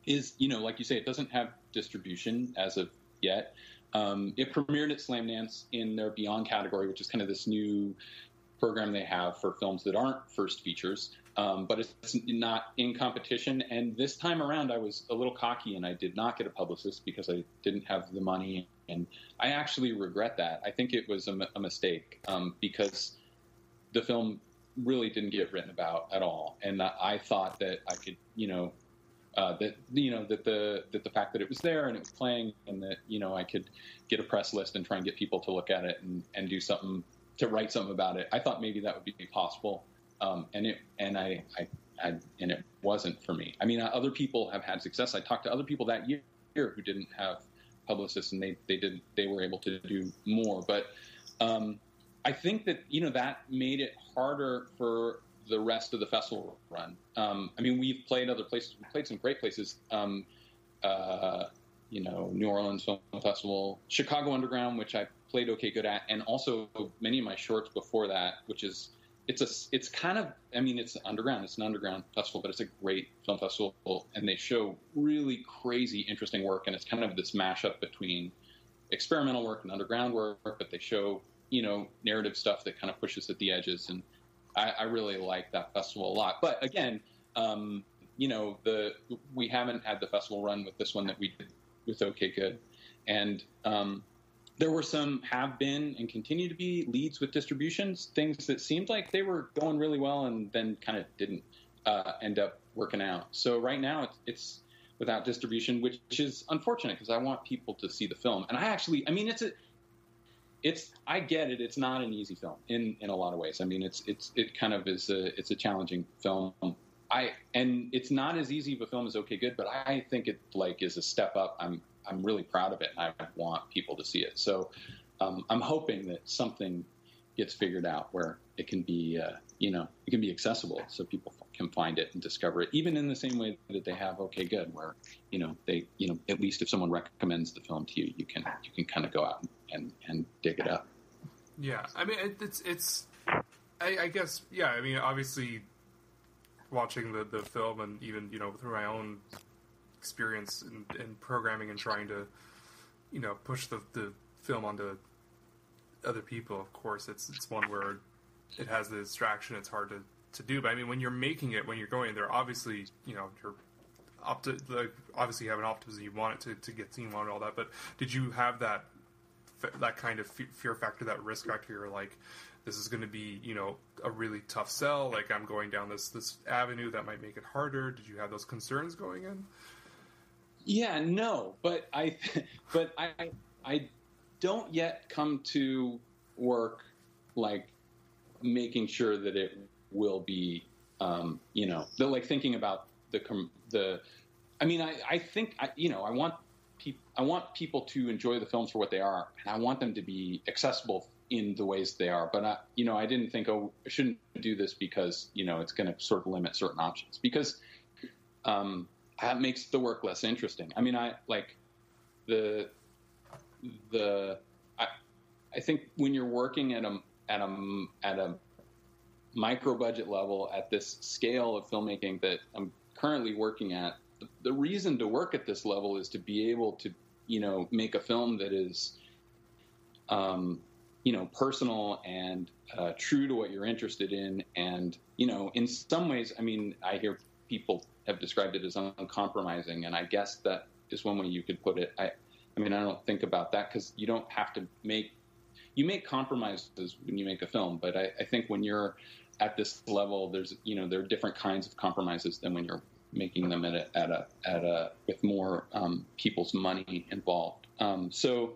is you know like you say, it doesn't have distribution as of yet. Um, it premiered at Slamdance in their Beyond category, which is kind of this new program they have for films that aren't first features, um, but it's not in competition. And this time around, I was a little cocky and I did not get a publicist because I didn't have the money. And I actually regret that. I think it was a, a mistake um, because the film really didn't get written about at all. And I thought that I could, you know, uh, that you know that the that the fact that it was there and it was playing and that you know I could get a press list and try and get people to look at it and, and do something to write something about it. I thought maybe that would be possible, um, and it and I, I, I and it wasn't for me. I mean, other people have had success. I talked to other people that year who didn't have publicists and they they did they were able to do more, but. Um, I think that you know that made it harder for the rest of the festival run. Um, I mean, we've played other places. We played some great places. Um, uh, you know, New Orleans Film Festival, Chicago Underground, which I played okay good at, and also many of my shorts before that, which is it's a it's kind of I mean it's underground. It's an underground festival, but it's a great film festival, and they show really crazy, interesting work, and it's kind of this mashup between experimental work and underground work, but they show you know narrative stuff that kind of pushes at the edges and I, I really like that festival a lot. But again, um, you know, the we haven't had the festival run with this one that we did with OK Good, and um, there were some have been and continue to be leads with distributions, things that seemed like they were going really well and then kind of didn't uh, end up working out. So right now it's, it's without distribution, which is unfortunate because I want people to see the film. And I actually, I mean, it's a it's I get it. It's not an easy film in in a lot of ways. I mean, it's it's it kind of is a it's a challenging film. I and it's not as easy of a film as OK Good, but I think it like is a step up. I'm I'm really proud of it, and I want people to see it. So um, I'm hoping that something gets figured out where it can be uh, you know it can be accessible so people can find it and discover it even in the same way that they have OK Good where you know they you know at least if someone recommends the film to you you can you can kind of go out and and, dig it up yeah i mean it, it's it's I, I, guess yeah i mean obviously watching the, the film and even you know through my own experience in, in programming and trying to you know push the, the film onto other people of course it's it's one where it has the distraction it's hard to to do. But I mean, when you're making it, when you're going there, obviously, you know, you're opti- like, obviously you have an optimism. You want it to, to get seen, want all that. But did you have that that kind of fear factor, that risk factor? You're like, this is going to be, you know, a really tough sell. Like I'm going down this this avenue that might make it harder. Did you have those concerns going in? Yeah, no, but I, but I, I don't yet come to work like making sure that it will be, um, you know, the, like thinking about the the. I mean, I, I think I, you know I want people I want people to enjoy the films for what they are, and I want them to be accessible in the ways they are. But I, you know, I didn't think, oh, I shouldn't do this because you know it's going to sort of limit certain options because um, that makes the work less interesting. I mean, I like the the I, I think when you're working at a at a at a micro budget level at this scale of filmmaking that I'm currently working at, the, the reason to work at this level is to be able to, you know, make a film that is, um, you know, personal and uh, true to what you're interested in. And, you know, in some ways, I mean, I hear people have described it as uncompromising, and I guess that is one way you could put it. I, I mean, I don't think about that because you don't have to make you make compromises when you make a film, but I, I, think when you're at this level, there's you know there are different kinds of compromises than when you're making them at a at a, at a with more um, people's money involved. Um, so.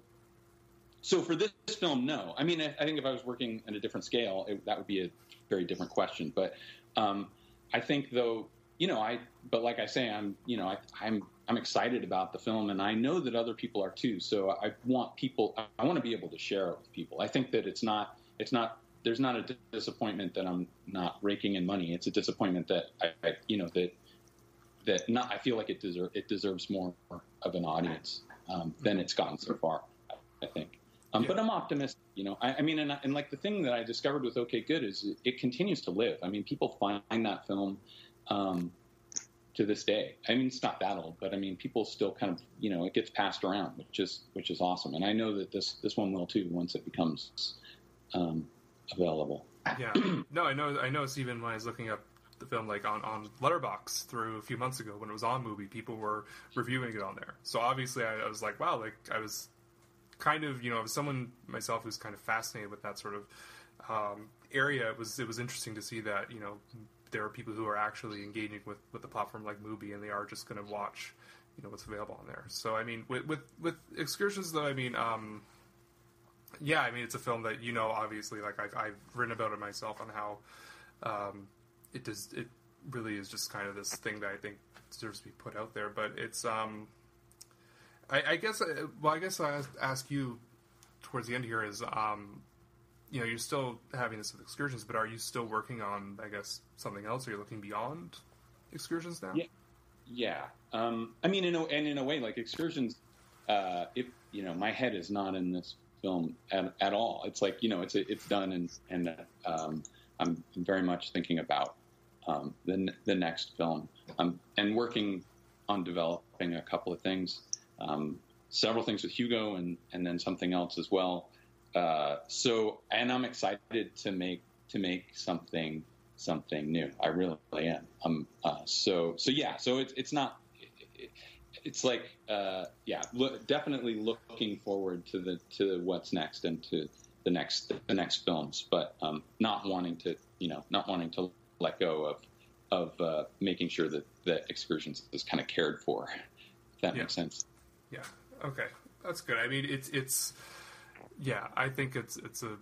So for this film, no. I mean, I, I, think if I was working at a different scale, it, that would be a very different question. But um, I think, though, you know, I. But like I say, I'm. You know, I, I'm I'm excited about the film, and I know that other people are too. So I want people, I want to be able to share it with people. I think that it's not, it's not, there's not a disappointment that I'm not raking in money. It's a disappointment that I, I you know, that that not, I feel like it deserves it deserves more of an audience um, than it's gotten so far. I think, um, yeah. but I'm optimistic. You know, I, I mean, and, and like the thing that I discovered with OK Good is it, it continues to live. I mean, people find that film. Um, to this day. I mean, it's not that old, but I mean, people still kind of, you know, it gets passed around, which is which is awesome. And I know that this this one will too once it becomes um, available. Yeah, no, I know. I know. Even when I was looking up the film, like on on Letterboxd through a few months ago when it was on Mubi, people were reviewing it on there. So obviously, I, I was like, wow, like I was kind of, you know, as someone myself who's kind of fascinated with that sort of um, area, it was it was interesting to see that you know there are people who are actually engaging with, with the platform like Mubi, and they are just going to watch, you know, what's available on there. So I mean, with with, with excursions though, I mean, um, yeah, I mean, it's a film that you know, obviously, like I've, I've written about it myself on how um, it does. It really is just kind of this thing that I think deserves to be put out there. But it's, um, I, I guess, uh, well, I guess I ask you towards the end here is, um, you know, you're still having this with excursions, but are you still working on, I guess, something else? Are you looking beyond excursions now? Yeah, yeah. Um, I mean, in a, and in a way, like excursions, uh, if you know, my head is not in this film at, at all. It's like you know, it's it's done, and and um, I'm very much thinking about um, the the next film. Um, and working on developing a couple of things, um, several things with Hugo, and and then something else as well. Uh, so, and I'm excited to make to make something something new. I really am. Um, uh, so so yeah. So it's it's not. It, it's like uh, yeah, look, definitely looking forward to the to what's next and to the next the next films, but um, not wanting to you know not wanting to let go of of uh, making sure that the excursions is kind of cared for. If that yeah. makes sense. Yeah. Okay. That's good. I mean, it's it's yeah, I think it's it's a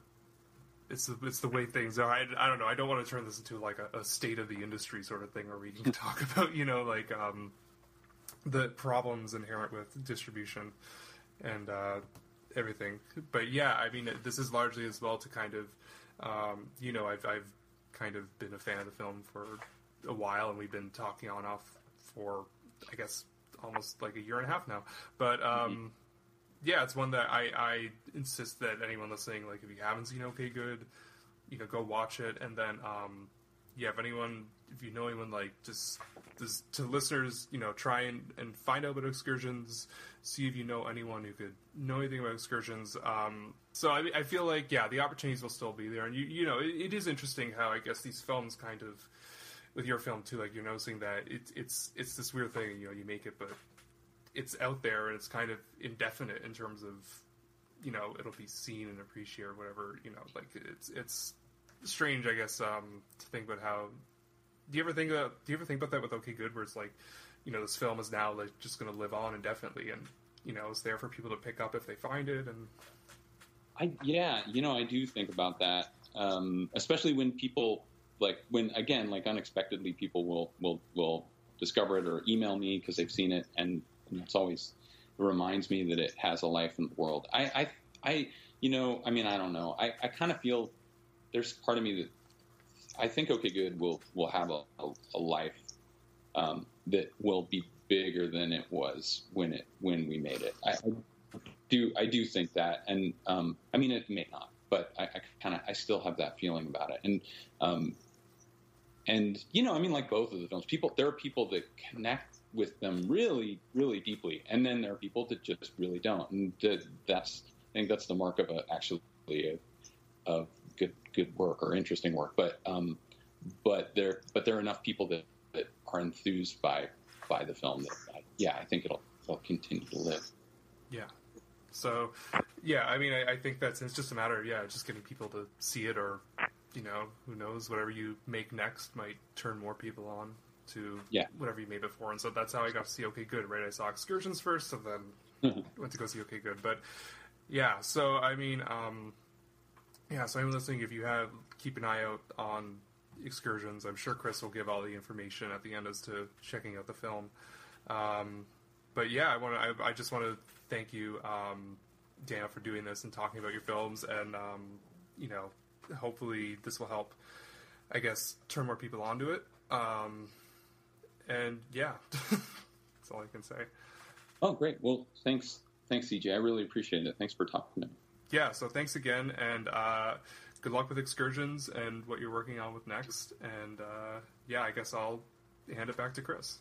it's it's the way things are. I, I don't know. I don't want to turn this into like a, a state of the industry sort of thing, where we can talk about you know like um, the problems inherent with distribution and uh, everything. But yeah, I mean, this is largely as well to kind of um, you know I've I've kind of been a fan of the film for a while, and we've been talking on off for I guess almost like a year and a half now. But um, mm-hmm yeah, it's one that I, I insist that anyone listening, like if you haven't seen OK Good, you know, go watch it. And then, um, yeah, if anyone, if you know anyone, like just, just to listeners, you know, try and, and find out about excursions, see if you know anyone who could know anything about excursions. Um, so I, I feel like, yeah, the opportunities will still be there. And you, you know, it, it is interesting how I guess these films kind of, with your film too, like you're noticing that it, it's, it's this weird thing, you know, you make it, but it's out there and it's kind of indefinite in terms of you know it'll be seen and appreciated or whatever you know like it's it's strange i guess um to think about how do you ever think about do you ever think about that with okay good where it's like you know this film is now like just going to live on indefinitely and you know it's there for people to pick up if they find it and i yeah you know i do think about that um especially when people like when again like unexpectedly people will will will discover it or email me because they've seen it and and it's always it reminds me that it has a life in the world. I, I, I you know, I mean, I don't know. I, I kind of feel there's part of me that I think OK Good will will have a, a, a life um, that will be bigger than it was when it when we made it. I, I do I do think that, and um, I mean, it may not, but I, I kind of I still have that feeling about it. And um, and you know, I mean, like both of the films, people there are people that connect with them really, really deeply, and then there are people that just really don't, and that's I think that's the mark of a actually a, good good work or interesting work. But um, but there but there are enough people that, that are enthused by by the film that I, yeah, I think it'll it'll continue to live. Yeah. So, yeah, I mean, I, I think that's it's just a matter of yeah, just getting people to see it, or you know, who knows, whatever you make next might turn more people on to yeah. whatever you made before. And so that's how I got to see OK Good. Right, I saw Excursions first, and then mm-hmm. went to go see OK Good. But yeah, so I mean, um, yeah, so I'm listening. If you have keep an eye out on excursions, I'm sure Chris will give all the information at the end as to checking out the film. Um, but yeah, I want to. I, I, just want to thank you, um, Dana, for doing this and talking about your films, and um, you know, hopefully this will help. I guess turn more people onto it. Um, and yeah, that's all I can say. Oh, great. Well, thanks, thanks, CJ. I really appreciate it. Thanks for talking to me. Yeah. So thanks again, and uh, good luck with excursions and what you're working on with next. And uh, yeah, I guess I'll hand it back to Chris.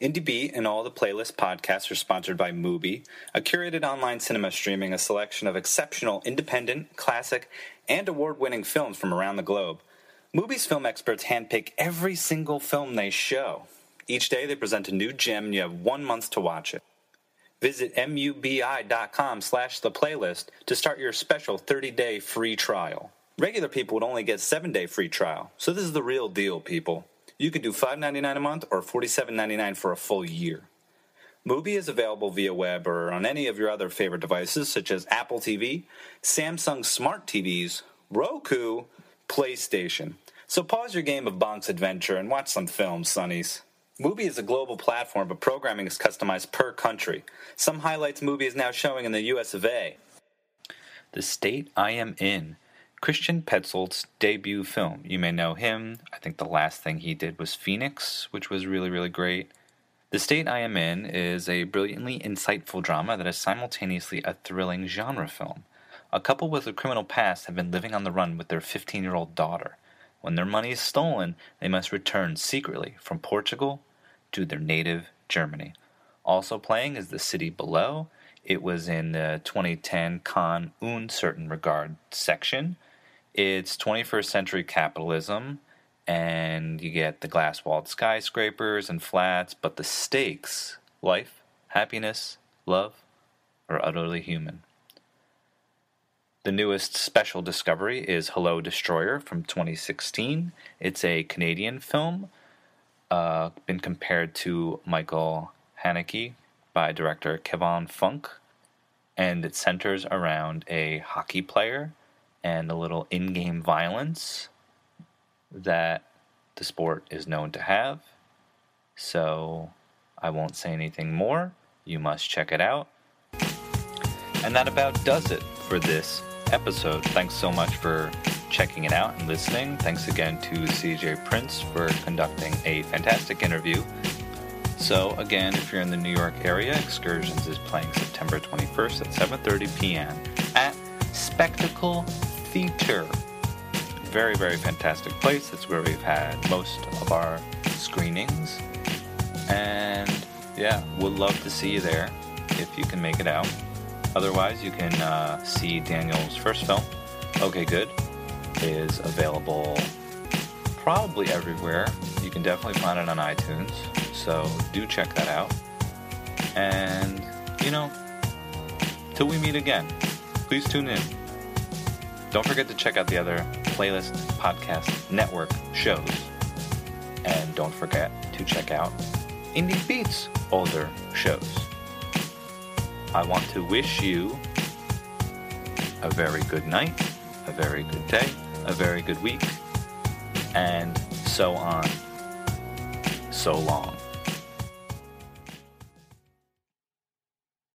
Indie Beat and all the playlist podcasts are sponsored by Mubi, a curated online cinema streaming a selection of exceptional independent, classic, and award winning films from around the globe. Mubi's film experts handpick every single film they show. Each day they present a new gem and you have one month to watch it. Visit mubi.com slash the playlist to start your special 30-day free trial. Regular people would only get 7-day free trial, so this is the real deal, people. You can do $5.99 a month or $47.99 for a full year. Mubi is available via web or on any of your other favorite devices such as Apple TV, Samsung Smart TVs, Roku, PlayStation. So pause your game of Bonk's Adventure and watch some films, Sonnies. Mubi is a global platform, but programming is customized per country. Some highlights Mubi is now showing in the US of A. The State I Am In Christian Petzold's debut film. You may know him. I think the last thing he did was Phoenix, which was really, really great. The State I Am In is a brilliantly insightful drama that is simultaneously a thrilling genre film. A couple with a criminal past have been living on the run with their 15 year old daughter. When their money is stolen, they must return secretly from Portugal to their native Germany. Also playing is The City Below. It was in the 2010 Cannes Un Certain Regard section. It's 21st century capitalism, and you get the glass walled skyscrapers and flats, but the stakes life, happiness, love are utterly human. The newest special discovery is Hello Destroyer from 2016. It's a Canadian film, uh, been compared to Michael Haneke by director Kevin Funk, and it centers around a hockey player and a little in game violence that the sport is known to have. So I won't say anything more. You must check it out. And that about does it for this episode. Thanks so much for checking it out and listening. Thanks again to CJ Prince for conducting a fantastic interview. So again, if you're in the New York area, Excursions is playing September 21st at 7:30 p.m. at Spectacle Theater. Very, very fantastic place. It's where we've had most of our screenings. And yeah, we'd love to see you there if you can make it out. Otherwise, you can uh, see Daniel's first film, Okay Good, is available probably everywhere. You can definitely find it on iTunes, so do check that out. And, you know, till we meet again, please tune in. Don't forget to check out the other playlist podcast network shows. And don't forget to check out Indie Beats older shows. I want to wish you a very good night, a very good day, a very good week, and so on. So long.